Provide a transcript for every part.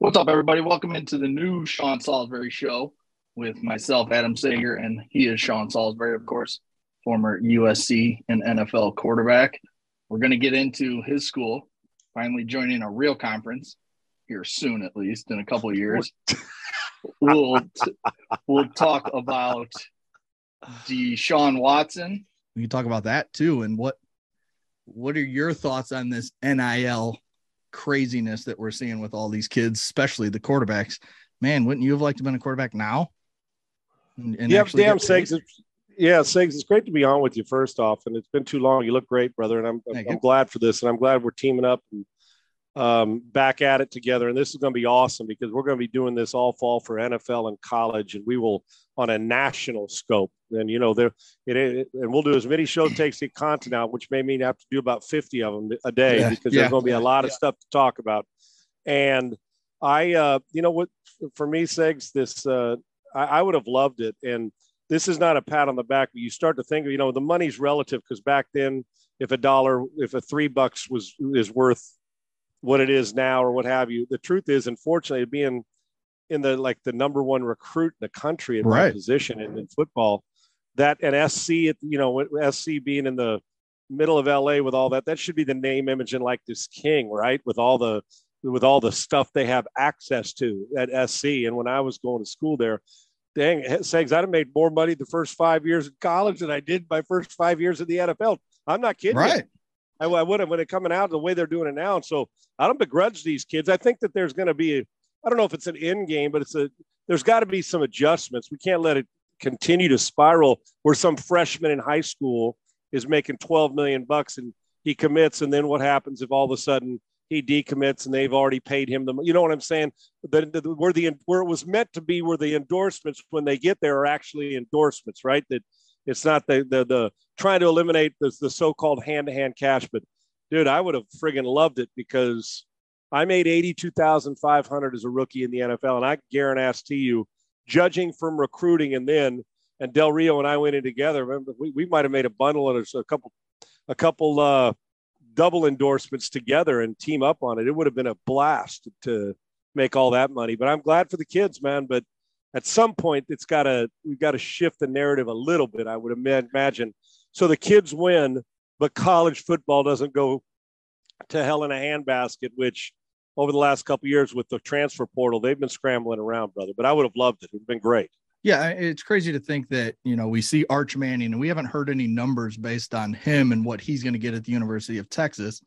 What's up, everybody? Welcome into the new Sean Salisbury show with myself, Adam Sager, and he is Sean Salisbury, of course, former USC and NFL quarterback. We're going to get into his school, finally joining a real conference here soon, at least in a couple of years. we'll t- we'll talk about Deshaun Watson. We can talk about that too, and what what are your thoughts on this NIL craziness that we're seeing with all these kids, especially the quarterbacks? Man, wouldn't you have liked to have been a quarterback now? And, and yeah, damn sakes. Yeah, Segs, it's great to be on with you first off. And it's been too long. You look great, brother. And I'm, I'm, I'm glad for this. And I'm glad we're teaming up and um, back at it together. And this is going to be awesome because we're going to be doing this all fall for NFL and college, and we will on a national scope. And you know, there it, it and we'll do as many shows takes the content out, which may mean I have to do about 50 of them a day yeah, because yeah, there's going to be a lot of stuff to talk about. And I, uh, you know, what for me, Segs, this uh, I, I would have loved it. And this is not a pat on the back, but you start to think, you know, the money's relative because back then, if a dollar, if a three bucks was is worth what it is now or what have you. The truth is, unfortunately, being in the like the number one recruit in the country in right. my position in, in football, that and SC, you know, SC being in the middle of LA with all that, that should be the name, image, and like this king, right? With all the with all the stuff they have access to at SC. And when I was going to school there, dang, Segs, I'd have made more money the first five years in college than I did my first five years in the NFL. I'm not kidding. Right. You. I, I would have when it coming out the way they're doing it now. So I don't begrudge these kids. I think that there's going to be, I don't know if it's an end game, but it's a, there's got to be some adjustments. We can't let it continue to spiral where some freshman in high school is making 12 million bucks and he commits. And then what happens if all of a sudden he decommits and they've already paid him the, you know what I'm saying? The, the, where the, where it was meant to be, where the endorsements, when they get there are actually endorsements, right? That it's not the, the, the trying to eliminate the, the so-called hand-to-hand cash, but dude, I would have friggin' loved it because I made 82,500 as a rookie in the NFL. And I guarantee you, judging from recruiting and then, and Del Rio and I went in together. Remember, we, we might have made a bundle and a couple, a couple, uh, double endorsements together and team up on it. It would have been a blast to make all that money, but I'm glad for the kids, man. But at some point, it's got to, we've got to shift the narrative a little bit, I would imagine. So the kids win, but college football doesn't go to hell in a handbasket, which over the last couple years with the transfer portal, they've been scrambling around, brother. But I would have loved it. It would have been great. Yeah, it's crazy to think that, you know, we see Arch Manning and we haven't heard any numbers based on him and what he's going to get at the University of Texas.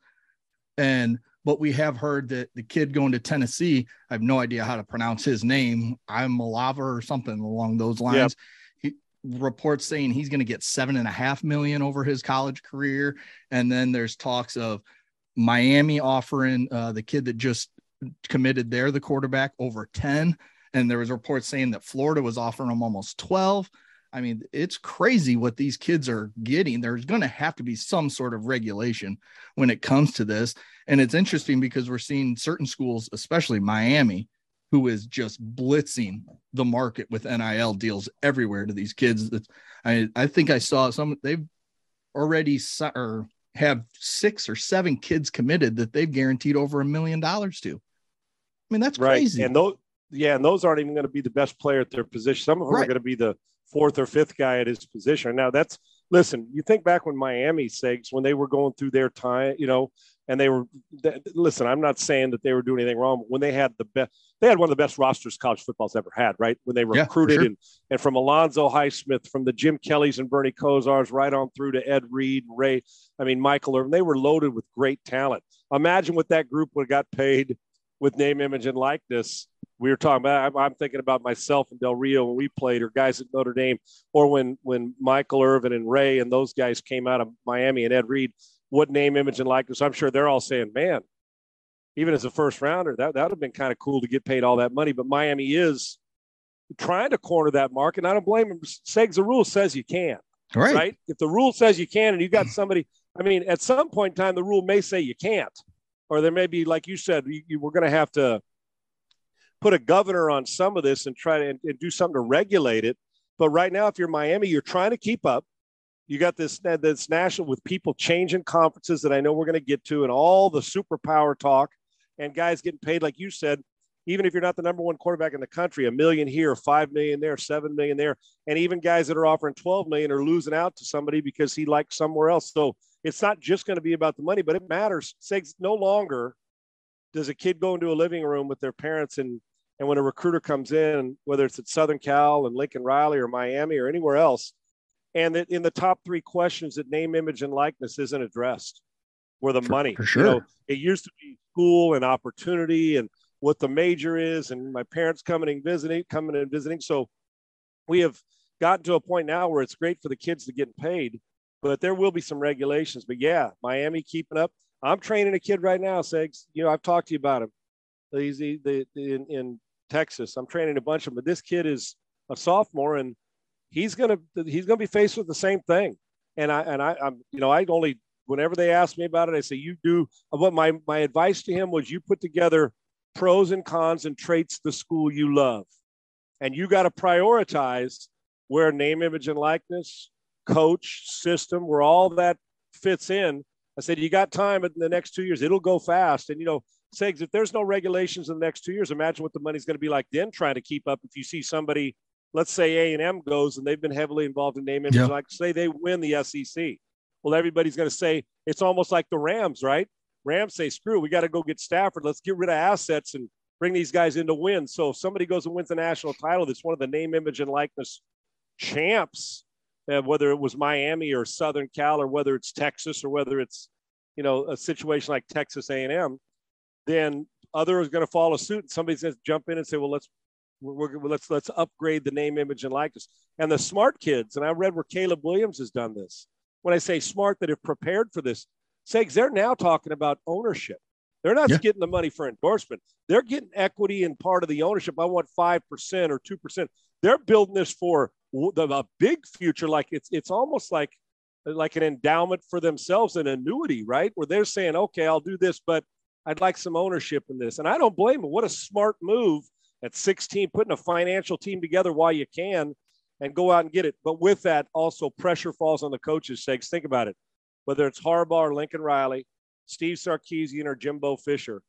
And but we have heard that the kid going to Tennessee, I have no idea how to pronounce his name. Iamaleava or something along those lines. Yep. He reports saying he's going to get seven and a half million over his college career. And then there's talks of Miami offering uh, the kid that just committed there, the quarterback, over 10. And there was reports saying that Florida was offering him almost 12. I mean, it's crazy what these kids are getting. There's going to have to be some sort of regulation when it comes to this. And it's interesting because we're seeing certain schools, especially Miami, who is just blitzing the market with NIL deals everywhere to these kids. I, I think I saw some, they've already or have six or seven kids committed that they've guaranteed over a million dollars to. I mean, that's right. crazy. And those, yeah, and those aren't even going to be the best player at their position. Some of them right. are going to be the fourth or fifth guy at his position. Now, that's listen. You think back when Miami Segs when they were going through their time, you know, and they were listen. I'm not saying that they were doing anything wrong, but when they had the best, they had one of the best rosters college football's ever had. Right when they recruited yeah, sure. and and from Alonzo Highsmith, from the Jim Kellys and Bernie Kosars, right on through to Ed Reed, Ray. I mean, Michael Irvin. They were loaded with great talent. Imagine what that group would have got paid with name, image, and likeness. We were talking about. I'm, I'm thinking about myself and Del Rio when we played, or guys at Notre Dame, or when when Michael Irvin and Ray and those guys came out of Miami and Ed Reed what name, image, and likeness. I'm sure they're all saying, man, even as a first rounder, that, that would have been kind of cool to get paid all that money. But Miami is trying to corner that market. And I don't blame them. Segs, the rule says you can. Right. right. If the rule says you can and you got somebody, I mean, at some point in time, the rule may say you can't. Or there may be, like you said, you, you, we're going to have to put a governor on some of this and try to and, and do something to regulate it. But right now, if you're Miami, you're trying to keep up. You got this this national with people changing conferences that I know we're going to get to, and all the superpower talk, and guys getting paid like you said. Even if you're not the number one quarterback in the country, a million here, five million there, seven million there, and even guys that are offering 12 million are losing out to somebody because he likes somewhere else. So it's not just going to be about the money, but it matters. Say no longer does a kid go into a living room with their parents and and when a recruiter comes in, whether it's at Southern Cal and Lincoln Riley or Miami or anywhere else, and that in the top three questions that name, image, and likeness isn't addressed, where the For- money. for sure. You know, it used to be school and opportunity and what the major is, and my parents coming and visiting, coming and visiting. So we have gotten to a point now where it's great for the kids to get paid, but there will be some regulations. But yeah, Miami keeping up. I'm training a kid right now, Segs. You know, I've talked to you about him. He's the, in, in Texas. I'm training a bunch of them, but this kid is a sophomore and he's gonna he's gonna be faced with the same thing. And I and I, I'm you know I only whenever they ask me about it, I say you do. Uh, what my my advice to him was you put together pros and cons and traits the school you love, and you got to prioritize where name, image, and likeness, coach, system, where all that fits in. I said you got time in the next two years. It'll go fast, and you know. Segs, if there's no regulations in the next two years, imagine what the money's going to be like then trying to keep up. If you see somebody let's say A and M goes and they've been heavily involved in name image, Yeah. like say they win the SEC. Well, everybody's going to say it's almost like the Rams, right? Rams say, "Screw, we got to go get Stafford. Let's get rid of assets and bring these guys in to win." So if somebody goes and wins the national title, that's one of the name, image, and likeness champs, uh, whether it was Miami or Southern Cal or whether it's Texas or whether it's you know a situation like Texas A and M, then others are going to follow suit. And somebody's going to jump in and say, "Well, let's we're, we're, let's let's upgrade the name, image, and likeness." And the smart kids, and I read where Caleb Williams has done this. When I say smart, that have prepared for this, Segs, they're now talking about ownership. They're not Yeah. getting the money for endorsement. They're getting equity and part of the ownership. I want five percent or two percent. They're building this for the a big future. Like it's it's almost like like an endowment for themselves, an annuity, right? Where they're saying, okay, I'll do this, but I'd like some ownership in this. And I don't blame them. What a smart move at 16, putting a financial team together while you can and go out and get it. But with that, also pressure falls on the coaches' sakes. Think about it. Whether it's Harbaugh or Lincoln Riley, Steve Sarkisian or Jimbo Fisher,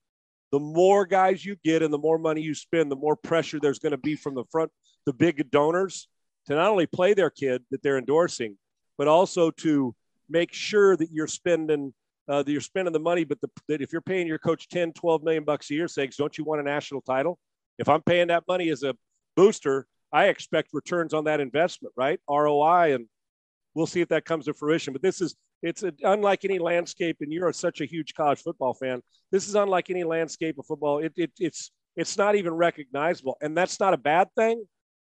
the more guys you get and the more money you spend, the more pressure there's going to be from the front, the big donors to not only play their kid that they're endorsing, but also to make sure that you're spending uh, that you're spending the money. But the, that if you're paying your coach 10, 12 million bucks a year, Segs, don't you want a national title? If I'm paying that money as a booster, I expect returns on that investment, right? ROI, and we'll see if that comes to fruition. But this is it's a, unlike any landscape, and you're such a huge college football fan. This is unlike any landscape of football. It, it, it's it's not even recognizable, and that's not a bad thing,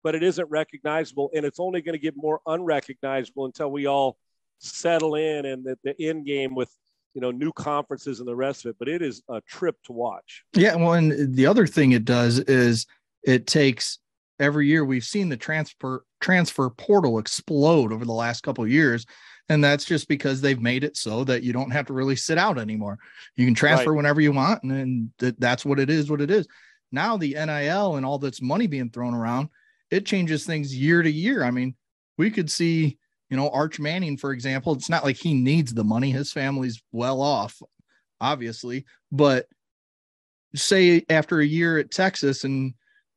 but it isn't recognizable, and it's only going to get more unrecognizable until we all settle in and the, the end game with you know new conferences and the rest of it. But it is a trip to watch. Yeah, well, and the other thing it does is it takes every year we've seen the transfer transfer portal explode over the last couple of years, and that's just because they've made it so that you don't have to really sit out anymore. You can transfer Right. whenever you want, and, and th- that's what it is. What it is now, the NIL and all this money being thrown around, it changes things year to year. I mean, we could see. You know, Arch Manning, for example, it's not like he needs the money. His family's well off, obviously, but say after a year at Texas and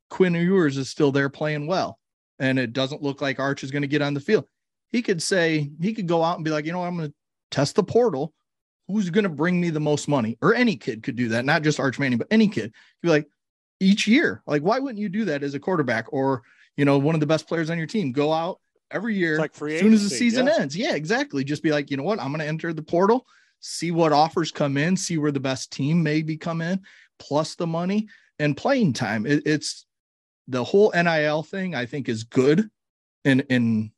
Quinn Ewers is still there playing well, and it doesn't look like Arch is going to get on the field, he could say he could go out and be like, you know, I'm going to test the portal. Who's going to bring me the most money? Or any kid could do that, not just Arch Manning, but any kid. Be like, each year, like, why wouldn't you do that as a quarterback or you know one of the best players on your team? Go out every year like as soon as the season yeah. ends. Yeah, exactly. Just be like, you know what? I'm going to enter the portal, see what offers come in, see where the best team maybe come in, plus the money and playing time. It, it's the whole NIL thing. I think is good in in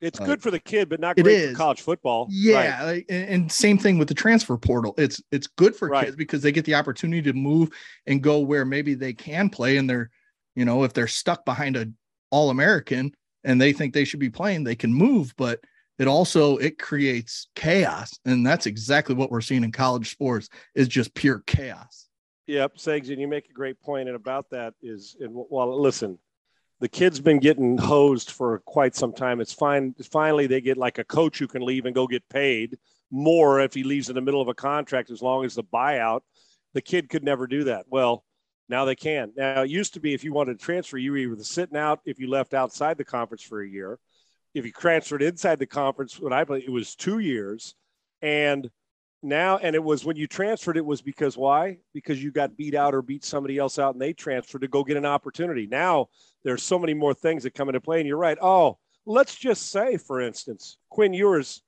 It's Uh, good for the kid, but not great for college football. Yeah, Right. like, and, and same thing with the transfer portal. It's it's good for Right. kids because they get the opportunity to move and go where maybe they can play, and they're, you know, if they're stuck behind a All American and they think they should be playing, they can move. But it also it creates chaos, and that's exactly what we're seeing in college sports is just pure chaos. Yep, Segs, and you make a great point. And about that is, and well, listen, the kid's been getting hosed for quite some time. It's fine. Finally, they get like a coach who can leave and go get paid more if he leaves in the middle of a contract, as long as the buyout. The kid could never do that. Well, now they can. Now it used to be if you wanted to transfer, you were either sitting out if you left outside the conference for a year. If you transferred inside the conference, when I played, it was two years. And now and it was when you transferred it was because why because you got beat out or beat somebody else out and they transferred to go get an opportunity now there's so many more things that come into play and you're right oh let's just say for instance quinn ewers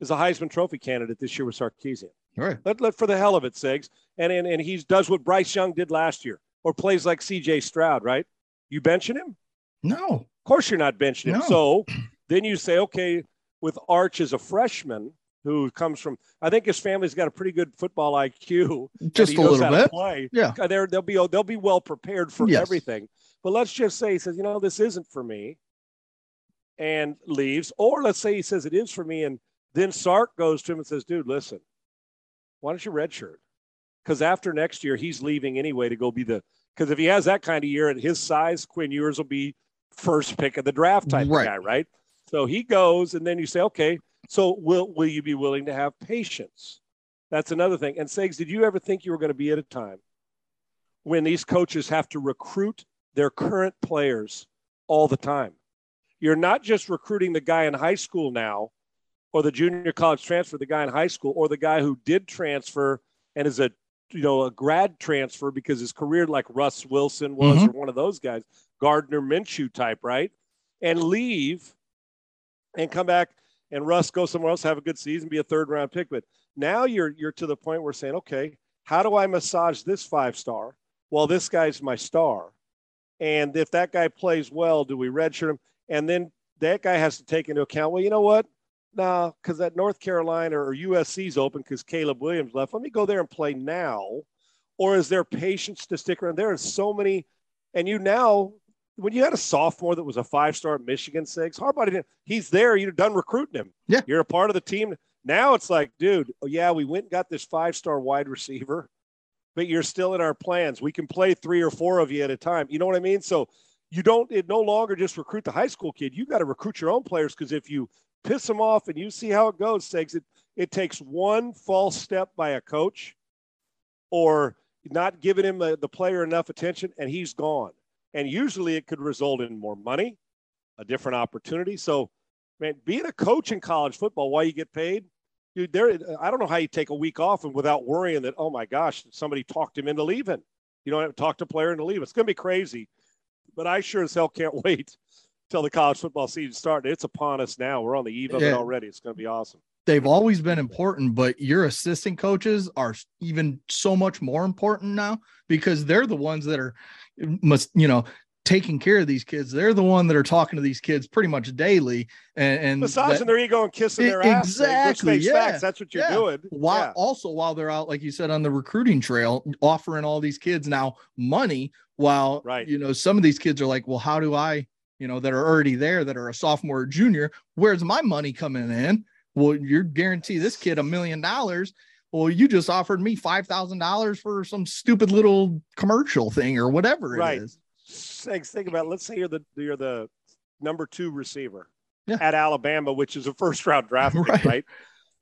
is a heisman trophy candidate this year with sarkisian right. let, let for the hell of it Segs. and and, and he does what bryce young did last year or plays like cj stroud right you benching him No. of course, you're not benching him. No. So then you say, okay, with Arch as a freshman who comes from, I think his family's got a pretty good football IQ. Just a little bit. Play. Yeah. Uh, They're, they'll be they'll be well prepared for Yes. everything. But let's just say he says, you know, this isn't for me, and leaves. Or let's say he says it is for me, and then Sark goes to him and says, dude, listen, why don't you redshirt? Because after next year, he's leaving anyway to go be the. Because if he has that kind of year at his size, Quinn Ewers will be first pick of the draft type Right. guy, right? So he goes, and then you say, okay, so will will you be willing to have patience? That's another thing. And Segs, did you ever think you were going to be at a time when these coaches have to recruit their current players all the time? You're not just recruiting the guy in high school now, or the junior college transfer, the guy in high school, or the guy who did transfer and is a you know a grad transfer because his career like Russ Wilson was Mhm. or one of those guys, Gardner Minshew type, right? And leave and come back and Russ go somewhere else, have a good season, be a third round pick. But now you're you're to the point where saying, okay, how do I massage this five star? Well, this guy's my star. And if that guy plays well, do we redshirt him? And then that guy has to take into account, well, you know what? No, because that North Carolina or USC's open because Caleb Williams left. Let me go there and play now. Or is there patience to stick around? There are so many, and you now, when you had a sophomore that was a five star at Michigan six, Harbaugh didn't, he's there, you're done recruiting him. Yeah. You're a part of the team. Now it's like, dude, oh, yeah, we went and got this five star wide receiver, but you're still in our plans. We can play three or four of you at a time. You know what I mean? So you don't, it no longer just recruit the high school kid. You got to recruit your own players because if you piss them off and you see how it goes, Segs, it, it takes one false step by a coach or not giving him the, the player enough attention and he's gone. And usually it could result in more money, a different opportunity. So, man, being a coach in college football why you get paid, dude, there, I don't know how you take a week off and without worrying that, oh my gosh, somebody talked him into leaving. You don't have to talk to a player into leaving. It's going to be crazy. But I sure as hell can't wait till the college football season starts. It's upon us now. We're on the eve of it already. It's going to be awesome. they've always been important, but your assistant coaches are even so much more important now because they're the ones that are must, you know, taking care of these kids. They're the one that are talking to these kids pretty much daily and, and Massaging that- their ego and kissing their ass. exactly, yeah, facts. That's what you're yeah. doing. while Yeah. also while they're out, like you said, on the recruiting trail, offering all these kids now money while Right. you know some of these kids are like, well, how do I, you know, that are already there that are a sophomore or junior, where's my money coming in? Well, you're guarantee this kid a million dollars. Well, you just offered me five thousand dollars for some stupid little commercial thing or whatever Right. it is. Thanks. Think about. It. Let's say you're the you're the number two receiver Yeah. at Alabama, which is a first round draft pick, Right. right.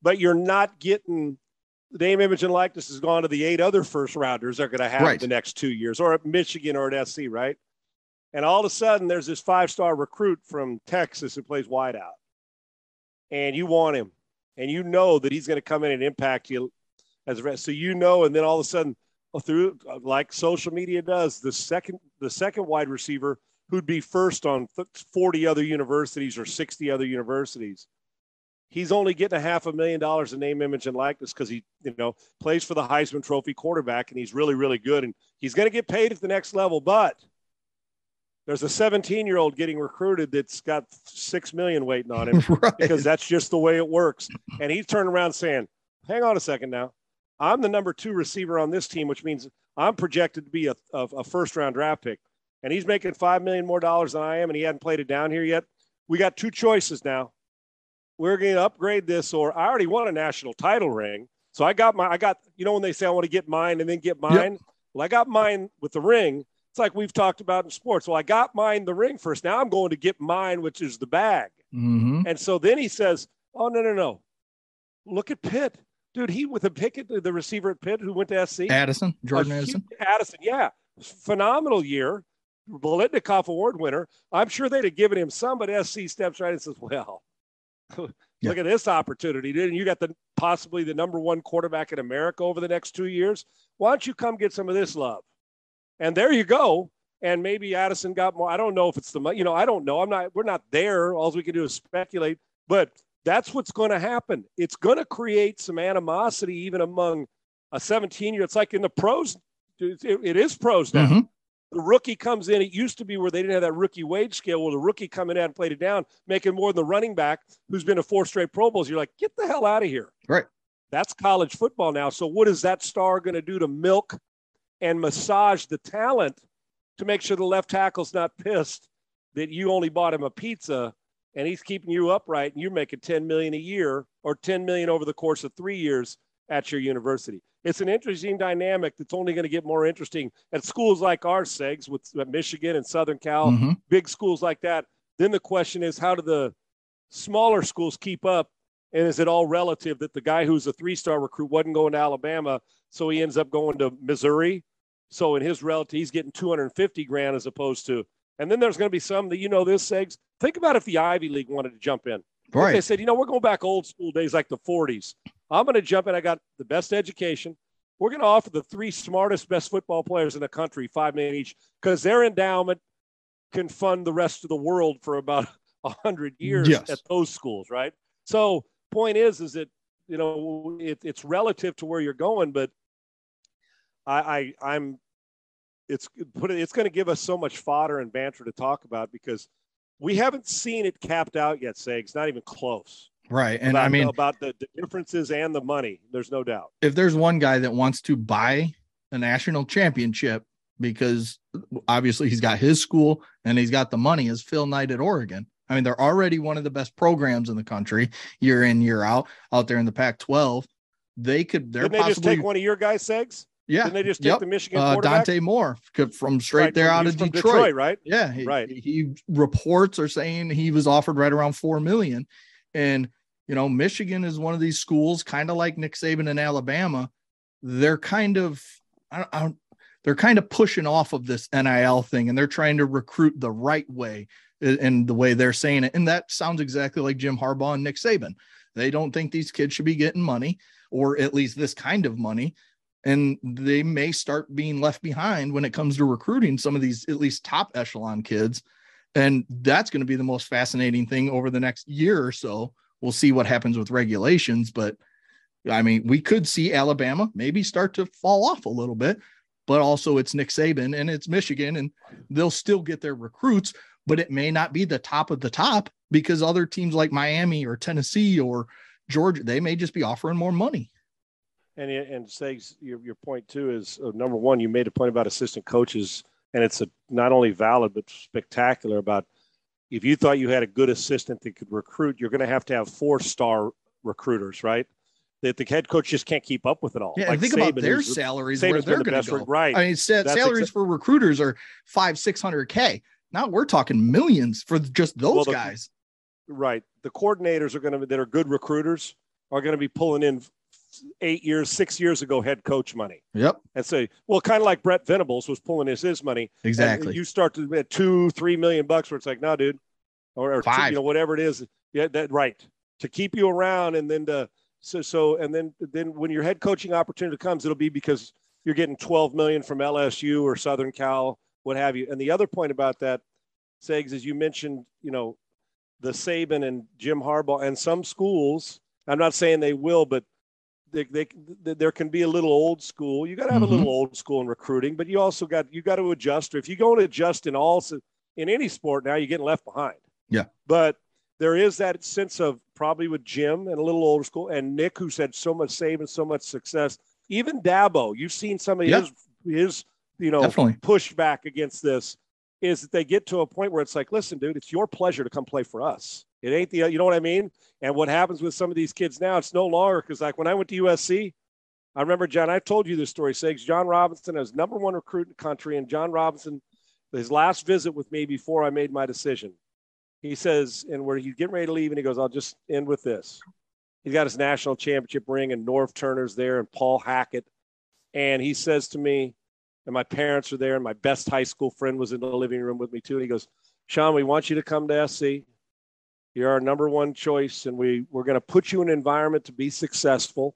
But you're not getting the name, image, and likeness has gone to the eight other first rounders they're going to have Right. the next two years, or at Michigan or at SC, right? And all of a sudden, there's this five star recruit from Texas who plays wideout, and you want him, and you know that he's going to come in and impact you as a rest. so you know, and then all of a sudden uh, through uh, like social media does the second the second wide receiver who'd be first on 40 other universities or 60 other universities he's only getting a half a million dollars in name image and likeness because he you know plays for the heisman trophy quarterback and he's really really good and he's going to get paid at the next level. But there's a 17 year old getting recruited that's got six million waiting on him right. because that's just the way it works. And he's turning around saying, "Hang on a second now, I'm the number two receiver on this team, which means I'm projected to be a, a, a first round draft pick, and he's making five million more dollars than I am, and he hadn't played it down here yet. We got two choices now. We're going to upgrade this, or I already won a national title ring, so I got my, I got, you know, when they say I want to get mine and then get mine. Yep. Well, I got mine with the ring. It's like we've talked about in sports. Well, I got mine the ring first. Now I'm going to get mine, which is the bag. Mm-hmm. And so then he says, "Oh no, no, no! Look at Pitt, dude. He with a picket, the receiver at Pitt, who went to SC, Addison, Jordan Addison, Addison, yeah, phenomenal year, Biletnikoff Award winner. I'm sure they'd have given him some, but SC steps right and says, "Well, look yeah. at this opportunity, dude. And you got the possibly the number one quarterback in America over the next two years. Why don't you come get some of this love?" And there you go. And maybe Addison got more. I don't know if it's the money. you know I don't know. I'm not. We're not there. All we can do is speculate. But that's what's going to happen. It's going to create some animosity even among a 17 year. It's like in the pros. it, it is pros now. Mm-hmm. The rookie comes in. It used to be where they didn't have that rookie wage scale. Well, the rookie coming in and played it down, making more than the running back who's been to four straight Pro Bowls. You're like, get the hell out of here. Right. That's college football now. So what is that star going to do to milk and massage the talent to make sure the left tackle's not pissed that you only bought him a pizza and he's keeping you upright and you're making 10 million a year or 10 million over the course of three years at your university. It's an interesting dynamic that's only going to get more interesting at schools like our SEGs with Michigan and Southern Cal, mm-hmm. big schools like that. Then the question is, how do the smaller schools keep up? And is it all relative that the guy who's a three star recruit wasn't going to Alabama, so he ends up going to Missouri so in his relative, he's getting 250 grand as opposed to, and then there's going to be some that you know this segs. Think about if the Ivy League wanted to jump in. Right. They said, you know, we're going back old school days like the 40s. I'm going to jump in. I got the best education. We're going to offer the three smartest, best football players in the country five million each because their endowment can fund the rest of the world for about a hundred years yes. at those schools, right? So, point is, is that you know it, it's relative to where you're going, but I, I I'm it's put it, it's going to give us so much fodder and banter to talk about because we haven't seen it capped out yet. Segs, not even close. Right, and about, I mean about the, the differences and the money. There's no doubt. If there's one guy that wants to buy a national championship because obviously he's got his school and he's got the money, is Phil Knight at Oregon. I mean, they're already one of the best programs in the country, year in year out, out there in the Pac-12. They could. They're Didn't they possibly, just take one of your guys, Segs? Yeah, they just take yep. the Michigan uh. Dante Moore from straight right, there out of Detroit. Detroit. right? Yeah, he, right. He reports are saying he was offered right around four million, and you know Michigan is one of these schools, kind of like Nick Saban in Alabama. They're kind of, I I don't, they're kind of pushing off of this NIL thing, and they're trying to recruit the right way in the way they're saying it, and that sounds exactly like Jim Harbaugh and Nick Saban. They don't think these kids should be getting money, or at least this kind of money and they may start being left behind when it comes to recruiting some of these at least top echelon kids. And that's going to be the most fascinating thing over the next year or so. We'll see what happens with regulations but i mean we could see alabama maybe start to fall off a little bit but also it's nick saban and it's michigan and they'll still get their recruits but it may not be the top of the top because other teams like miami or tennessee or georgia they may just be offering more money and and Segs, your your point too is uh, number one. You made a point about assistant coaches, and it's a, not only valid but spectacular. About if you thought you had a good assistant that could recruit, you're going to have to have four star recruiters, right? That the head coach just can't keep up with it all. Yeah, like think Saban about their salaries Saban's where they're going to go. Right. I mean, sa- salaries exa- for recruiters are five six hundred k. Now we're talking millions for just those well, the, guys. Right. The coordinators are going to that are good recruiters are going to be pulling in eight years, six years ago head coach money. Yep. And say, well, kind of like Brent Venables was pulling his his money. Exactly. you start to at two, three million bucks, where it's like, no, dude, or, or five, two, you know, whatever it is. Yeah, that right to keep you around, and then to so so, and then then when your head coaching opportunity comes, it'll be because you're getting 12 million from LSU or Southern Cal, what have you. And the other point about that, Segs, is you mentioned, you know, the Saban and Jim Harbaugh and some schools. I'm not saying they will, but they, they, there can be a little old school. You got to have mm-hmm. a little old school in recruiting, but you also got you got to adjust. Or if you go and adjust in all in any sport now, you're getting left behind. Yeah. But there is that sense of probably with Jim and a little older school and Nick, who's had so much save and so much success. Even Dabo, you've seen some of Yeah. his his you know Definitely. pushback against this is that they get to a point where it's like, listen, dude, it's your pleasure to come play for us. It ain't the, you know what I mean? And what happens with some of these kids now, it's no longer because, like, when I went to USC, I remember John, I've told you this story, Segs. John Robinson was number one recruit in the country. And John Robinson, his last visit with me before I made my decision, he says, and where he's getting ready to leave, and he goes, I'll just end with this. He's got his national championship ring, and Norv Turner's there, and Paul Hackett. And he says to me, and my parents are there, and my best high school friend was in the living room with me too. And he goes, Sean, we want you to come to SC. You're our number one choice, and we we're going to put you in an environment to be successful.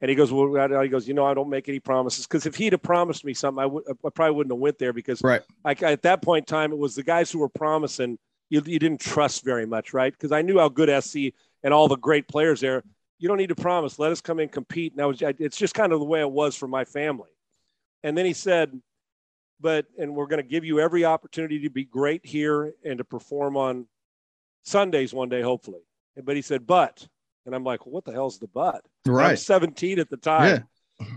And he goes, well, he goes, you know, I don't make any promises because if he'd have promised me something, I, would, I probably wouldn't have went there because Right. I, at that point in time, it was the guys who were promising you, you didn't trust very much, right? Because I knew how good SC and all the great players there. You don't need to promise. Let us come in and compete. And I was, it's just kind of the way it was for my family. And then he said, but, and we're going to give you every opportunity to be great here and to perform on Sundays one day, hopefully. But he said, but, and I'm like, well, what the hell's the but? I was Right. 17 at the time.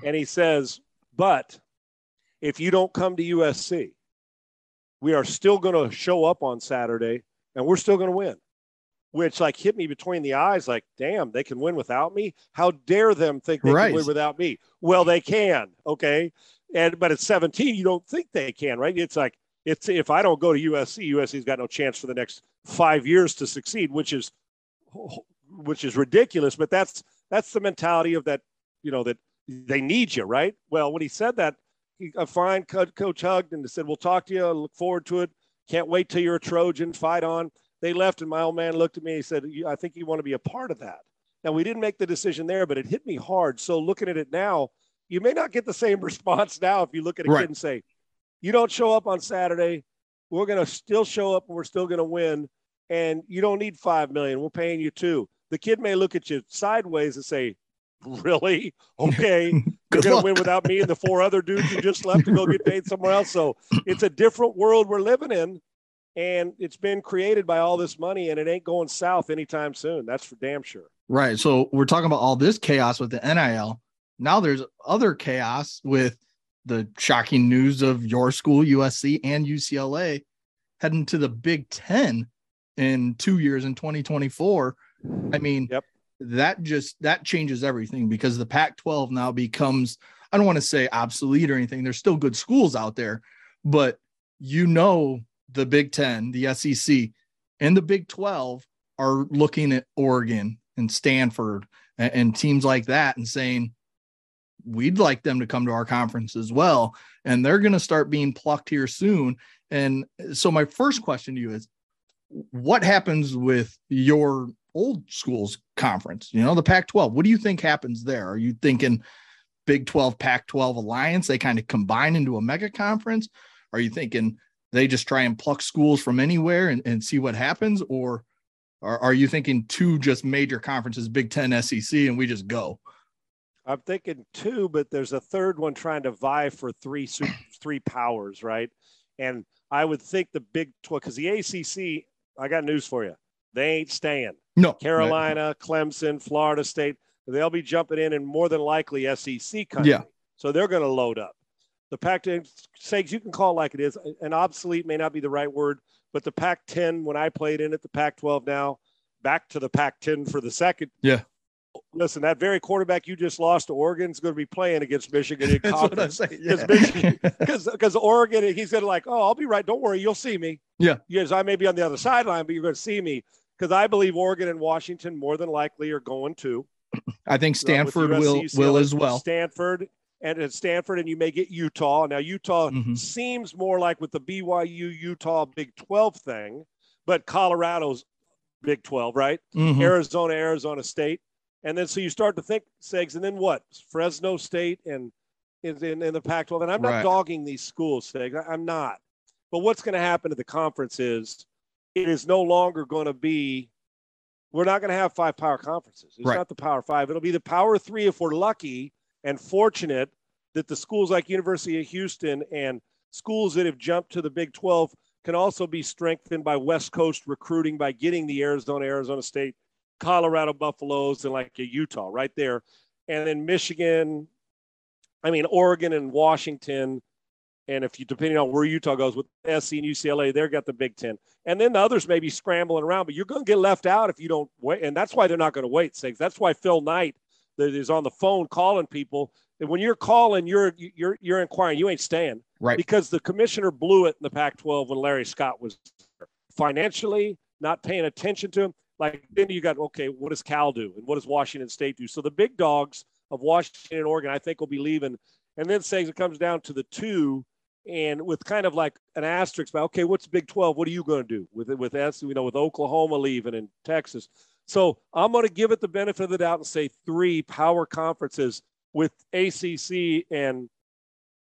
And he says, but if you don't come to USC, we are still going to show up on Saturday and we're still going to win. Which like hit me between the eyes, like, damn, they can win without me. How dare them think they Right. can win without me? Well, they can, okay. And but at 17, you don't think they can, right? It's like it's if I don't go to USC, USC's got no chance for the next five years to succeed, which is which is ridiculous. But that's that's the mentality of that, you know, that they need you, right? Well, when he said that, he, a fine coach hugged and said, "We'll talk to you. I look forward to it. Can't wait till you're a Trojan. Fight on." They left, and my old man looked at me. He said, "I think you want to be a part of that." Now we didn't make the decision there, but it hit me hard. So looking at it now, you may not get the same response now if you look at a Right. kid and say, "You don't show up on Saturday, we're going to still show up and we're still going to win, and you don't need five million. We're paying you two. The kid may look at you sideways and say, "Really? Okay." You're going to win without me and the four other dudes you just left to go get paid somewhere else. So it's a different world we're living in. And it's been created by all this money, and it ain't going south anytime soon. That's for damn sure. Right. So we're talking about all this chaos with the NIL. Now there's other chaos with the shocking news of your school, USC and UCLA, heading to the Big Ten in two years in 2024. I mean, Yep. that just that changes everything because the Pac-12 now becomes, I don't want to say obsolete or anything. There's still good schools out there, but you know the Big Ten, the SEC, and the Big 12 are looking at Oregon and Stanford and, and teams like that and saying, we'd like them to come to our conference as well. And they're going to start being plucked here soon. And so, my first question to you is what happens with your old school's conference? You know, the Pac 12. What do you think happens there? Are you thinking Big 12, Pac 12 alliance? They kind of combine into a mega conference? Are you thinking they just try and pluck schools from anywhere and, and see what happens? Or are, are you thinking two just major conferences, Big 10, SEC, and we just go? I'm thinking two, but there's a third one trying to vie for three three powers, right? And I would think the Big 12, because the ACC, I got news for you. They ain't staying. No, Carolina, Clemson, Florida State, they'll be jumping in and more than likely SEC country. Yeah. So they're going to load up. The Pac 10, Segs, you can call it like it is. An obsolete may not be the right word, but the Pac 10, when I played in it, the Pac 12 now, back to the Pac 10 for the second. Yeah. Listen, that very quarterback you just lost to Oregon is going to be playing against Michigan in That's what I'm conference saying. Because Yeah. Oregon, he's gonna like, oh, I'll be right. Don't worry, you'll see me. Yeah. Yes, I may be on the other sideline, but you're going to see me because I believe Oregon and Washington more than likely are going to. I think Stanford USC, will will as well. Stanford and at Stanford, and you may get Utah. Now Utah Mhm. seems more like with the BYU Utah Big 12 thing, but Colorado's Big 12, right? Mhm. Arizona, Arizona State. And then so you start to think, Segs, and then what? Fresno State and in, in, in the Pac 12. And I'm not Right. dogging these schools, Segs. I'm not. But what's going to happen to the conference is it is no longer going to be, we're not going to have five power conferences. It's Right. not the power five. It'll be the power three if we're lucky and fortunate that the schools like University of Houston and schools that have jumped to the Big 12 can also be strengthened by West Coast recruiting by getting the Arizona, Arizona State, Colorado Buffaloes, and like a Utah right there. And then Michigan, I mean, Oregon and Washington. And if you, depending on where Utah goes with SC and UCLA, they've got the Big Ten. And then the others may be scrambling around, but you're going to get left out if you don't wait. And that's why they're not going to wait. That's why Phil Knight that is on the phone calling people. And when you're calling, you're you're you're inquiring. You ain't staying, right? Because the commissioner blew it in the Pac-12 when Larry Scott was there. financially not paying attention to him. Like then you got okay, what does Cal do, and what does Washington State do? So the big dogs of Washington and Oregon, I think, will be leaving. And then saying it comes down to the two, and with kind of like an asterisk about okay, what's Big 12? What are you going to do with it? With S, you know, with Oklahoma leaving and Texas. So I'm going to give it the benefit of the doubt and say three power conferences with ACC and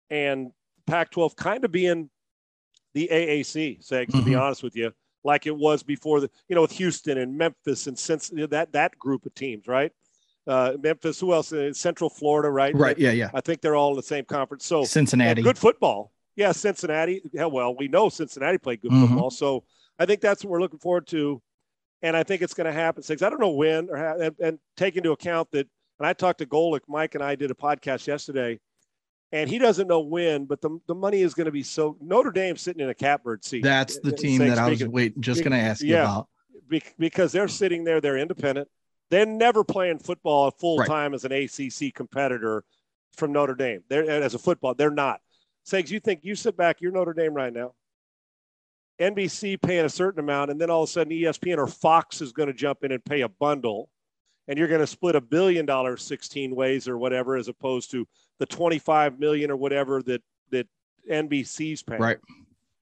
and Pac-12 kind of being the AAC, say, to mm-hmm. be honest with you, like it was before the, you know, with Houston and Memphis and since that that group of teams, right? Uh, Memphis, who else? Uh, Central Florida, right? Right. Yeah, yeah. I think they're all in the same conference. So Cincinnati, uh, good football. Yeah, Cincinnati. Yeah, well, we know Cincinnati played good mm-hmm. football, so I think that's what we're looking forward to and I think it's going to happen. Six. I don't know when, or how, and, and, take into account that. And I talked to Golic. Mike and I did a podcast yesterday, and he doesn't know when, but the, the money is going to be so. Notre Dame sitting in a catbird seat. That's the team that I was waiting, just going to ask you about. Because they're sitting there, they're independent. They're never playing football full time right. as an ACC competitor from Notre Dame. They're as a football, they're not. Segs, you think you sit back, you're Notre Dame right now. NBC paying a certain amount, and then all of a sudden ESPN or Fox is going to jump in and pay a bundle, and you're going to split a billion dollars 16 ways or whatever, as opposed to the 25 million or whatever that that NBC's paying. Right.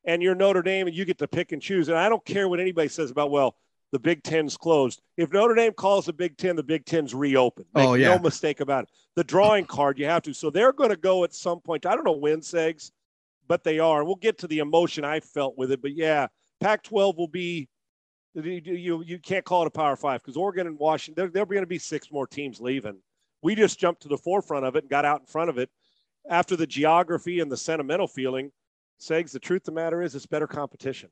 And you're Notre Dame, and you get to pick and choose. And I don't care what anybody says about well, the Big Ten's closed. If Notre Dame calls the Big Ten, the Big Ten's reopened. Make oh yeah, no mistake about it. The drawing card you have to. So they're going to go at some point. I don't know when, Segs but they are. We'll get to the emotion I felt with it, but yeah, Pac-12 will be. You you can't call it a Power Five because Oregon and Washington. There there'll going to be six more teams leaving. We just jumped to the forefront of it and got out in front of it after the geography and the sentimental feeling. Segs, the truth of the matter is, it's better competition.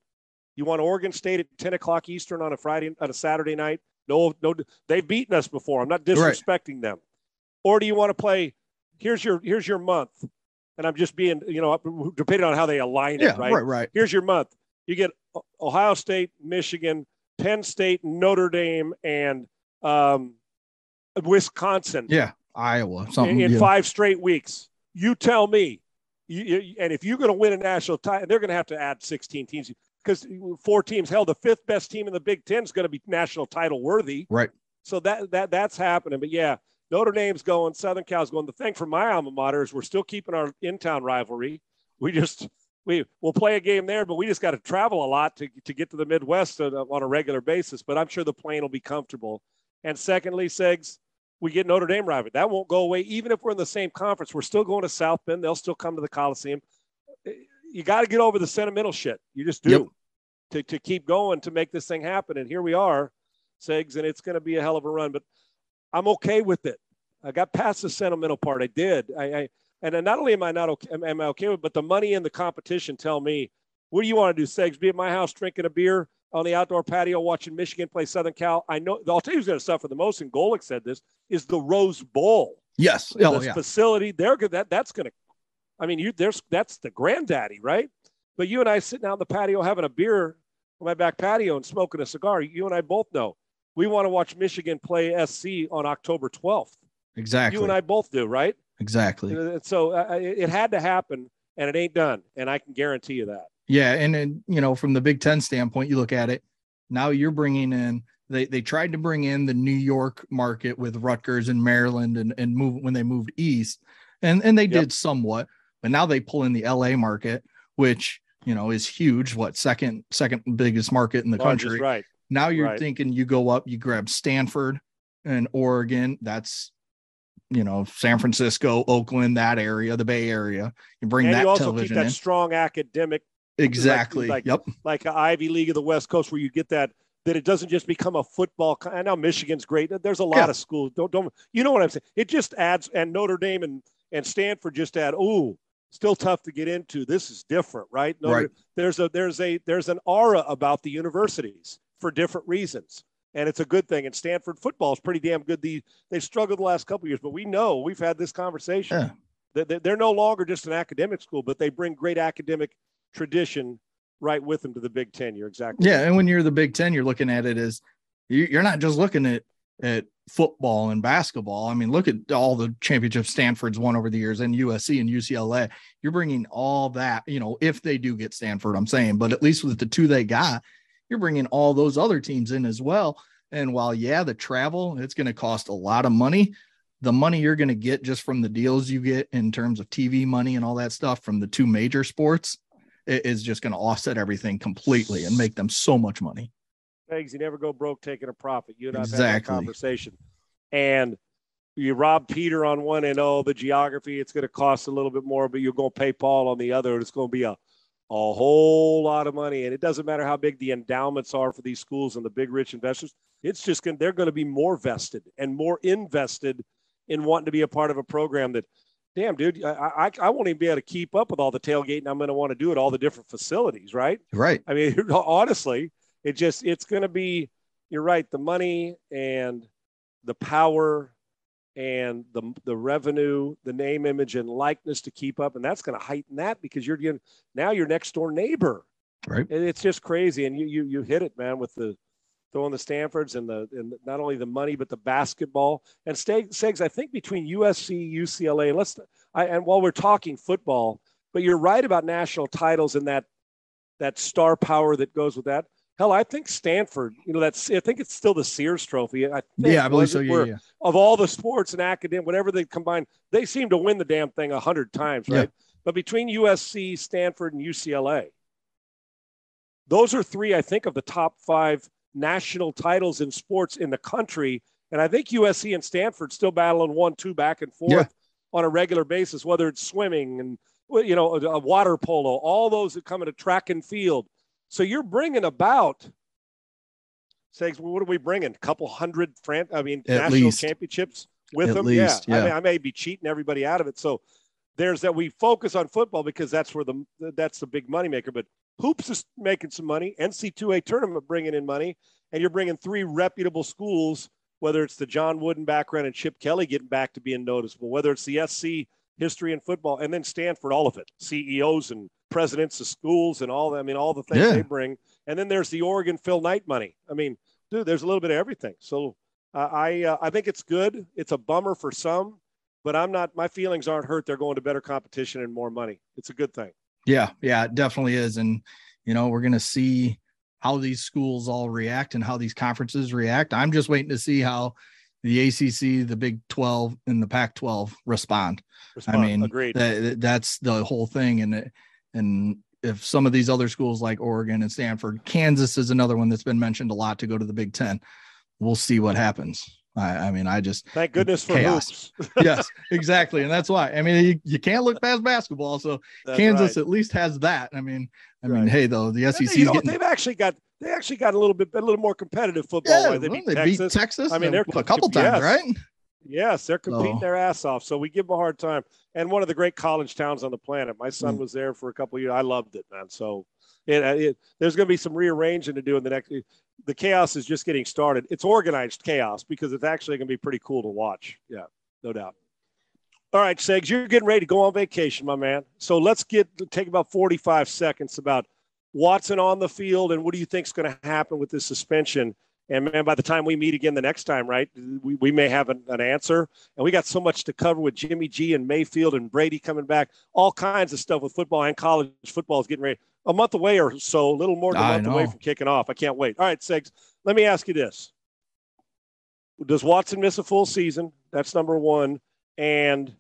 You want Oregon State at 10 o'clock Eastern on a Friday, on a Saturday night? No, no, they've beaten us before. I'm not disrespecting right. them. Or do you want to play? Here's your here's your month and I'm just being, you know, depending on how they align yeah, it, right? Right, right. Here's your month. You get Ohio State, Michigan, Penn State, Notre Dame, and um, Wisconsin. Yeah, Iowa. Something in, yeah. five straight weeks. You tell me. You, you, and if you're going to win a national title, they're going to have to add 16 teams because four teams. Hell, the fifth best team in the Big Ten is going to be national title worthy. Right. So that that that's happening. But yeah, Notre Dame's going, Southern Cal's going. The thing for my alma mater is we're still keeping our in-town rivalry. We just we we'll play a game there, but we just got to travel a lot to to get to the Midwest on a regular basis. But I'm sure the plane will be comfortable. And secondly, Segs, we get Notre Dame rivalry. That won't go away. Even if we're in the same conference, we're still going to South Bend. They'll still come to the Coliseum. Eh, you got to get over the sentimental shit. You just do yep. to, to keep going to make this thing happen. And here we are, Segs, and it's going to be a hell of a run. But I'm okay with it. I got past the sentimental part. I did. I, I and not only am I not okay, am I okay with, but the money and the competition tell me, what do you want to do, Segs? Be at my house drinking a beer on the outdoor patio watching Michigan play Southern Cal. I know. Tell you who's going to suffer the most, and Golic said this is the Rose Bowl. Yes, oh, yeah. facility. They're good. That that's going to. I mean, you there's that's the granddaddy, right? But you and I sitting out on the patio having a beer on my back patio and smoking a cigar. You and I both know we want to watch Michigan play SC on October 12th. Exactly. You and I both do, right? Exactly. Uh, so uh, it had to happen, and it ain't done, and I can guarantee you that. Yeah, and then you know, from the Big Ten standpoint, you look at it. Now you're bringing in. They they tried to bring in the New York market with Rutgers and Maryland, and and move when they moved east, and and they yep. did somewhat, but now they pull in the LA market, which you know is huge. What second second biggest market in the Largest, country? Right. Now you're right. thinking you go up, you grab Stanford and Oregon. That's you know San Francisco, Oakland, that area, the Bay Area. You bring and that you also television keep that in. strong academic. Exactly. Like, like, yep. Like Ivy League of the West Coast, where you get that that it doesn't just become a football. I know Michigan's great. There's a lot yeah. of schools. Don't don't you know what I'm saying? It just adds, and Notre Dame and and Stanford just add. Ooh, still tough to get into. This is different, right? No, right. There's a there's a there's an aura about the universities for different reasons, and it's a good thing. And Stanford football is pretty damn good. The they've struggled the last couple years, but we know we've had this conversation. Yeah. They're no longer just an academic school, but they bring great academic tradition right with them to the Big Ten. You're exactly yeah. Right. And when you're the Big Ten, you're looking at it as you're not just looking at at football and basketball. I mean, look at all the championships Stanford's won over the years and USC and UCLA. You're bringing all that, you know, if they do get Stanford, I'm saying, but at least with the two they got, you're bringing all those other teams in as well. And while, yeah, the travel, it's going to cost a lot of money. The money you're going to get just from the deals you get in terms of TV money and all that stuff from the two major sports is just going to offset everything completely and make them so much money Segs, you never go broke taking a profit. You and I've exactly. had that conversation. And you rob Peter on one and oh, the geography, it's going to cost a little bit more, but you're going to pay Paul on the other. And it's going to be a, a whole lot of money. And it doesn't matter how big the endowments are for these schools and the big rich investors. It's just going they're going to be more vested and more invested in wanting to be a part of a program that, damn, dude, I, I, I won't even be able to keep up with all the tailgating I'm going to want to do at all the different facilities, right? Right. I mean, honestly, it just it's going to be you're right the money and the power and the the revenue the name image and likeness to keep up and that's going to heighten that because you're getting now your next door neighbor right and it's just crazy and you you you hit it man with the throwing the Stanfords and the and not only the money but the basketball and Segs I think between USC UCLA and let's I and while we're talking football but you're right about national titles and that that star power that goes with that Hell, I think Stanford, you know, that's I think it's still the Sears Trophy. I think, yeah, I believe so. Yeah, yeah, Of all the sports and academic, whatever they combine, they seem to win the damn thing a hundred times, right? Yeah. But between USC, Stanford, and UCLA, those are three, I think, of the top five national titles in sports in the country. And I think USC and Stanford still battling one, two back and forth yeah. on a regular basis, whether it's swimming and you know, a water polo, all those that come into track and field so you're bringing about, say, what are we bringing? A couple hundred, fran- I mean, At national least. championships with At them. Least, yeah. yeah. I mean, I may be cheating everybody out of it. So there's that we focus on football because that's where the that's the big money maker. But hoops is making some money. NCAA tournament bringing in money, and you're bringing three reputable schools. Whether it's the John Wooden background and Chip Kelly getting back to being noticeable, whether it's the SC history in football, and then Stanford, all of it, CEOs and presidents of schools and all that. I mean, all the things yeah. they bring. And then there's the Oregon Phil Knight money. I mean, dude, there's a little bit of everything. So uh, I uh, I think it's good. It's a bummer for some, but I'm not. My feelings aren't hurt. They're going to better competition and more money. It's a good thing. Yeah, yeah, it definitely is. And you know, we're gonna see how these schools all react and how these conferences react. I'm just waiting to see how the ACC, the Big 12, and the Pac 12 respond. respond. I mean, Agreed. That, that's the whole thing. And and if some of these other schools like Oregon and Stanford, Kansas is another one that's been mentioned a lot to go to the Big Ten. We'll see what happens. I, I mean, I just thank goodness for chaos. yes, exactly, and that's why. I mean, you, you can't look past basketball. So that's Kansas right. at least has that. I mean, I right. mean, hey, though the SEC, you know, getting, they've actually got they actually got a little bit a little more competitive football. Yeah, they, beat, they Texas. beat Texas. I mean, uh, they're a couple times, yes. right? Yes, they're competing their ass off. So we give them a hard time. And one of the great college towns on the planet. My son mm. was there for a couple years. I loved it, man. So it, it, there's going to be some rearranging to do in the next. The chaos is just getting started. It's organized chaos because it's actually going to be pretty cool to watch. Yeah, no doubt. All right, Segs, you're getting ready to go on vacation, my man. So let's get take about 45 seconds about Watson on the field and what do you think is going to happen with this suspension and man, by the time we meet again the next time, right, we, we may have an, an, answer. And we got so much to cover with Jimmy G and Mayfield and Brady coming back, all kinds of stuff with football and college football is getting ready. A month away or so, a little more than a month away from kicking off. I can't wait. All right, Segs, let me ask you this. Does Watson miss a full season? That's number one. And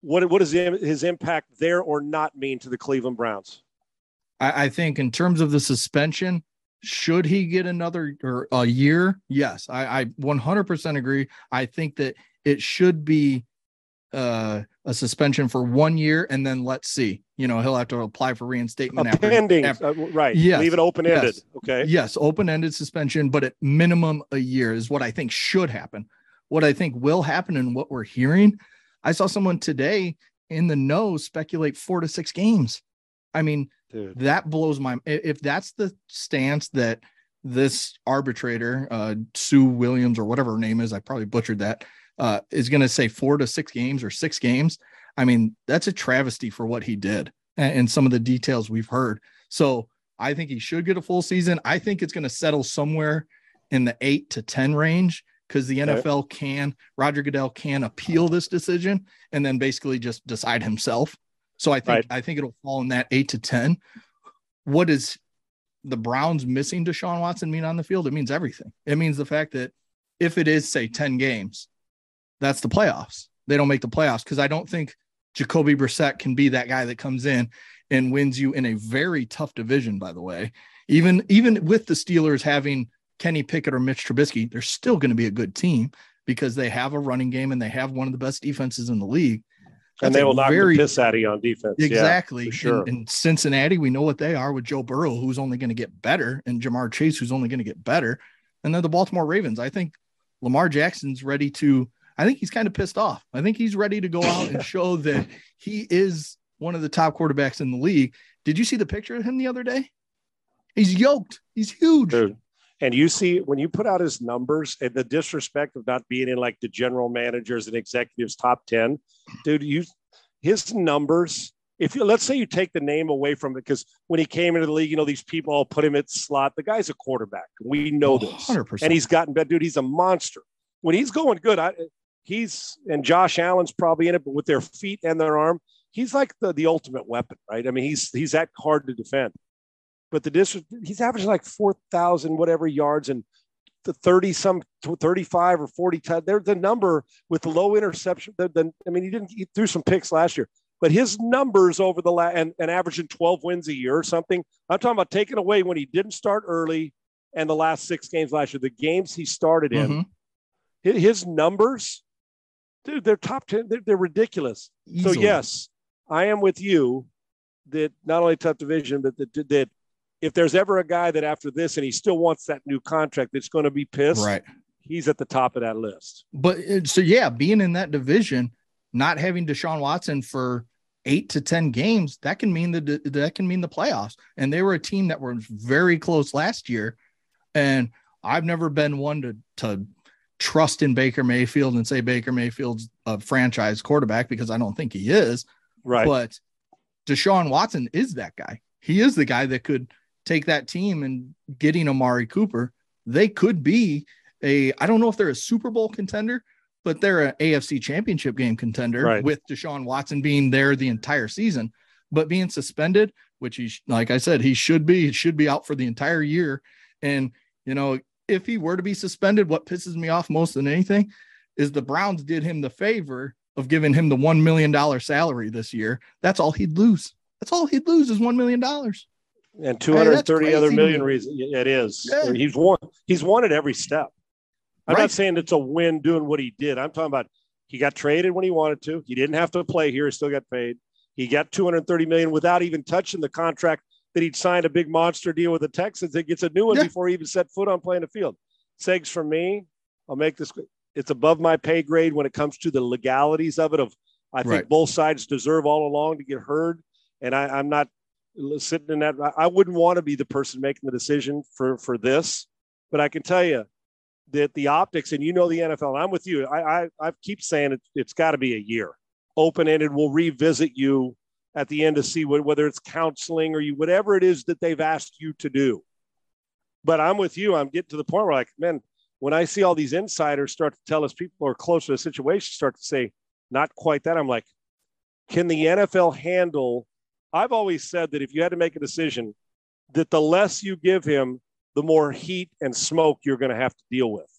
what, what does his impact there or not mean to the Cleveland Browns? I, I think in terms of the suspension, should he get another or a year? Yes, I, I 100% agree. I think that it should be uh, a suspension for one year, and then let's see. You know, he'll have to apply for reinstatement. After, pending, after, uh, right? Yes, leave it open ended. Yes, okay. Yes, open ended suspension, but at minimum a year is what I think should happen. What I think will happen, and what we're hearing. I saw someone today in the know speculate four to six games. I mean, Dude. that blows my if that's the stance that this arbitrator, uh, Sue Williams or whatever her name is, I probably butchered that, uh, is going to say four to six games or six games. I mean, that's a travesty for what he did and, and some of the details we've heard. So I think he should get a full season. I think it's going to settle somewhere in the eight to 10 range because the NFL can, Roger Goodell can appeal this decision and then basically just decide himself. So I think, right. I think it'll fall in that eight to 10. What is the Browns missing Deshaun Watson mean on the field? It means everything. It means the fact that if it is, say, 10 games, that's the playoffs. They don't make the playoffs because I don't think Jacoby Brissett can be that guy that comes in and wins you in a very tough division, by the way. Even even with the Steelers having Kenny Pickett or Mitch Trubisky, they're still going to be a good team because they have a running game and they have one of the best defenses in the league. And they will knock very, the piss out of you on defense. Exactly. Yeah, sure. In, in, Cincinnati, we know what they are with Joe Burrow, who's only going to get better, and Ja'Marr Chase, who's only going to get better. And then the Baltimore Ravens. I think Lamar Jackson's ready to. I think he's kind of pissed off. I think he's ready to go out and show that he is one of the top quarterbacks in the league. Did you see the picture of him the other day? He's yoked. He's huge. Dude. And you see when you put out his numbers and the disrespect of not being in like the general managers and executives top 10, dude, you his numbers. If you let's say you take the name away from it, because when he came into the league, you know, these people all put him at slot. The guy's a quarterback. We know this. 100%. And he's gotten better, dude. He's a monster. When he's going good, I he's and Josh Allen's probably in it, but with their feet and their arm, he's like the, the ultimate weapon, right? I mean, he's he's that hard to defend. But the district, he's averaging like four thousand whatever yards and the 30 some 35 or 40 they're the number with the low interception the, the, i mean he didn't he threw some picks last year but his numbers over the last and, and averaging 12 wins a year or something i'm talking about taking away when he didn't start early and the last six games last year the games he started in mm-hmm. his numbers dude they're top 10 they're, they're ridiculous Easily. so yes I am with you that not only tough division, but that, that if there's ever a guy that after this and he still wants that new contract that's going to be pissed, right? He's at the top of that list. But uh, so yeah, being in that division, not having Deshaun Watson for eight to ten games, that can mean the that can mean the playoffs. And they were a team that were very close last year, and I've never been one to to trust in Baker Mayfield and say Baker Mayfield's a franchise quarterback because I don't think he is. Right. But Deshaun Watson is that guy. He is the guy that could take that team and getting Amari Cooper. They could be a, I don't know if they're a Super Bowl contender, but they're an AFC championship game contender right. with Deshaun Watson being there the entire season, but being suspended, which he, like I said, he should be, he should be out for the entire year. And, you know, if he were to be suspended, what pisses me off most than anything is the Browns did him the favor of giving him the $1 million salary this year, that's all he'd lose. That's all he'd lose is $1 million. And 230 hey, other million reasons. It is. Yeah. He's won, he's won at every step. I'm right. not saying it's a win doing what he did. I'm talking about he got traded when he wanted to. He didn't have to play here. He still got paid. He got 230 million without even touching the contract that he'd signed a big monster deal with the Texans. It gets a new one yeah. before he even set foot on playing the field. Segs for me, I'll make this it's above my pay grade when it comes to the legalities of it. Of I think right. both sides deserve all along to get heard, and I, I'm not sitting in that. I wouldn't want to be the person making the decision for for this, but I can tell you that the optics, and you know the NFL. I'm with you. I I, I keep saying it, it's got to be a year, open ended. We'll revisit you at the end to see what, whether it's counseling or you whatever it is that they've asked you to do. But I'm with you. I'm getting to the point where like, man, when I see all these insiders start to tell us people are close to the situation, start to say, not quite that, I'm like, can the NFL handle? I've always said that if you had to make a decision, that the less you give him, the more heat and smoke you're going to have to deal with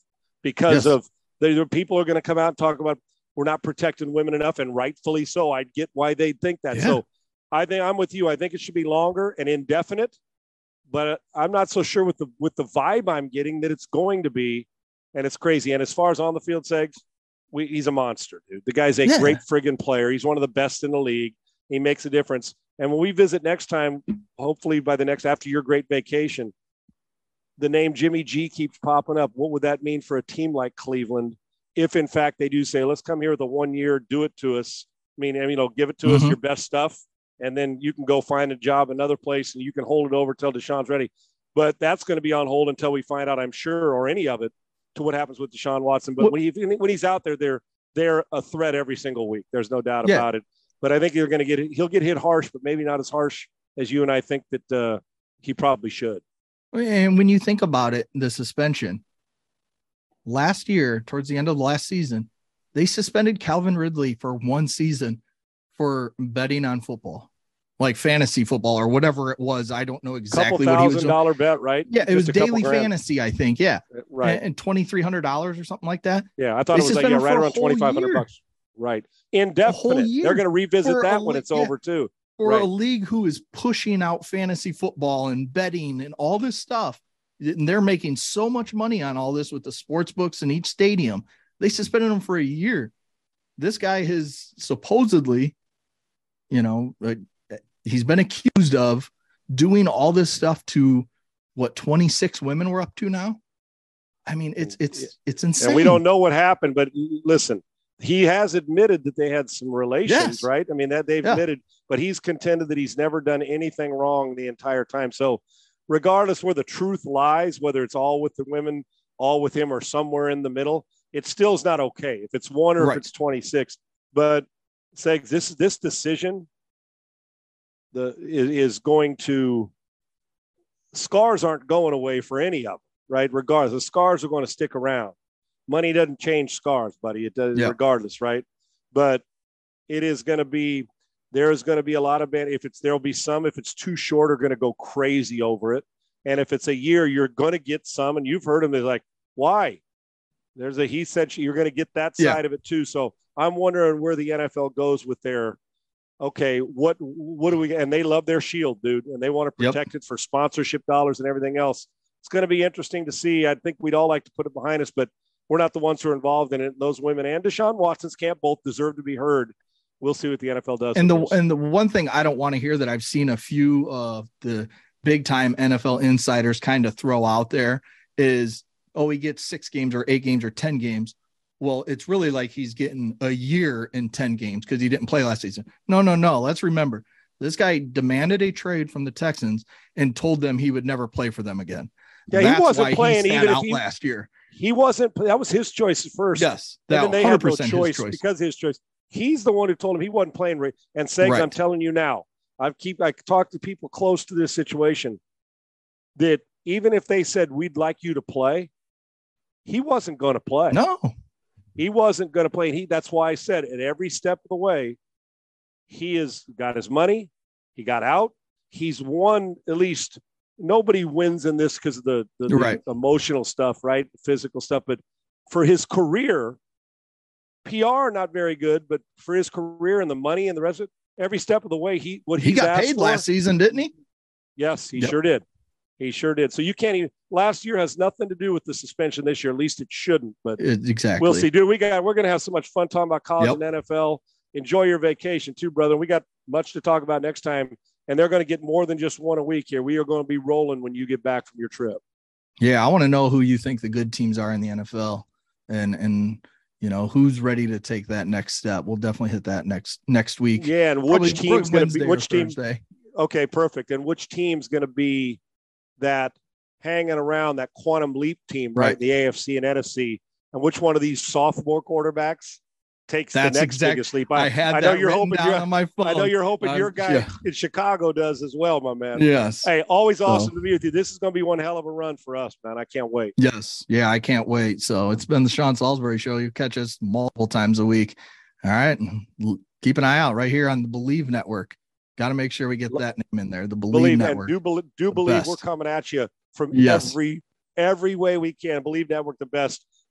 because yes. of the people are going to come out and talk about we're not protecting women enough, and rightfully so. I get why they think that. Yeah. So I think I'm with you. I think it should be longer and indefinite, but uh, I'm not so sure with the with the vibe I'm getting that it's going to be and it's crazy. And as far as on the field segs, we, he's a monster, dude. The guy's a yeah. great friggin' player. He's one of the best in the league. He makes a difference. And when we visit next time, hopefully by the next after your great vacation, the name Jimmy G keeps popping up. What would that mean for a team like Cleveland if, in fact, they do say, let's come here with a one year, do it to us, mean I mean, you know, give it to us Mhm. your best stuff, and then you can go find a job another place, and you can hold it over till Deshaun's ready. But that's going to be on hold until we find out, I'm sure, or any of it, to what happens with Deshaun Watson. But Well- when he when he's out there, they're they're a threat every single week. There's no doubt Yeah. about it. But I think you're going to get he'll get hit harsh, but maybe not as harsh as you and I think that uh, he probably should. And when you think about it, the suspension last year, towards the end of the last season, they suspended Calvin Ridley for one season for betting on football, like fantasy football or whatever it was. I don't know exactly what he was thousand dollar bet, right? Yeah, it Just was daily fantasy, I think. Yeah, right? and twenty three hundred dollars or something like that. Yeah, I thought They it was like yeah, right around twenty five hundred bucks. Right, indefinite. They're going to revisit that when li- it's yeah. over too. for Right. a league who is pushing out fantasy football and betting and all this stuff. And they're making so much money on all this with the sports books in each stadium. They suspended him for a year. This guy has supposedly, you know, uh, he's been accused of doing all this stuff to what 26 women we're up to now. I mean, it's it's it's insane. And we don't know what happened, but listen, he has admitted that they had some relations, Yes. right? I mean, that they've Yeah. admitted, but he's contended that he's never done anything wrong the entire time. So, regardless where the truth lies, whether it's all with the women, all with him, or somewhere in the middle, it still is not okay. If it's one or Right. if it's 26, but Segs, this this decision the is, is going to scars aren't going away for any of them, right? Regardless, the scars are going to stick around. Money doesn't change scars, buddy. It does Yeah. regardless, right? But it is going to be there is going to be a lot of band. If it's there'll be some. If it's too short, are going to go crazy over it. And if it's a year, you're going to get some. And you've heard them. They're like, why? There's a he said she, you're going to get that Yeah. side of it too. So I'm wondering where the NFL goes with their okay, what what do we and they love their shield, dude, and they want to Yep. protect it for sponsorship dollars and everything else. It's going to be interesting to see. I think we'd all like to put it behind us, but we're not the ones who are involved in it. Those women and Deshaun Watson's camp both deserve to be heard. We'll see what the NFL does. and the this. and the one thing I don't want to hear that I've seen a few of the big time NFL insiders kind of throw out there is oh he gets six games or eight games or ten games. Well, it's really like he's getting a year in 10 games because he didn't play last season. No, no, no. Let's remember this guy demanded a trade from the Texans and told them he would never play for them again. Yeah, he wasn't he playing sat even if out he- last year. he wasn't. That was his choice at first. Yes, and that then they had no 100% his choice, choice. because of his choice. He's the one who told him he wasn't playing. Right. And saying, Right. I'm telling you now, I keep I talk to people close to this situation that even if they said we'd like you to play, he wasn't going to play. No, he wasn't going to play. And he that's why I said at every step of the way, he has got his money, he got out, he's won at least. Nobody wins in this because of the, the, the emotional stuff, right? Physical stuff. But for his career, PR not very good, but for his career and the money and the rest of it, every step of the way, he what he got paid for- last season, didn't he? Yes, he Yep. sure did. He sure did. So you can't even. Last year has nothing to do with the suspension this year. At least it shouldn't. But exactly. We'll see, dude. We got we're gonna have so much fun talking about college Yep. and NFL. Enjoy your vacation too, brother. We got much to talk about next time, and they're gonna get more than just one a week here. We are going to be rolling when you get back from your trip. Yeah, I want to know who you think the good teams are in the NFL, and and you know who's ready to take that next step. We'll definitely hit that next next week. Yeah, and Probably- which team's gonna be which team? Thursday. Okay, perfect. And which team's gonna be that hanging around that quantum leap team, right? Right. The AFC and NFC, and which one of these sophomore quarterbacks takes That's the next exact- biggest leap? I, had I know you're hoping you're, on my phone. I know you're hoping Um, your guy yeah. in Chicago does as well, my man. Yes. Hey, always So- awesome to be with you. This is going to be one hell of a run for us, man. I can't wait. Yes. Yeah, I can't wait. So it's been the Sean Salisbury show. You catch us multiple times a week. All right. Keep an eye out right here on the Believe Network. Got to make sure we get that name in there. The Believe, Believe Network. do, bel do believe best. we're coming at you from Yes. every every way we can. Believe Network the best.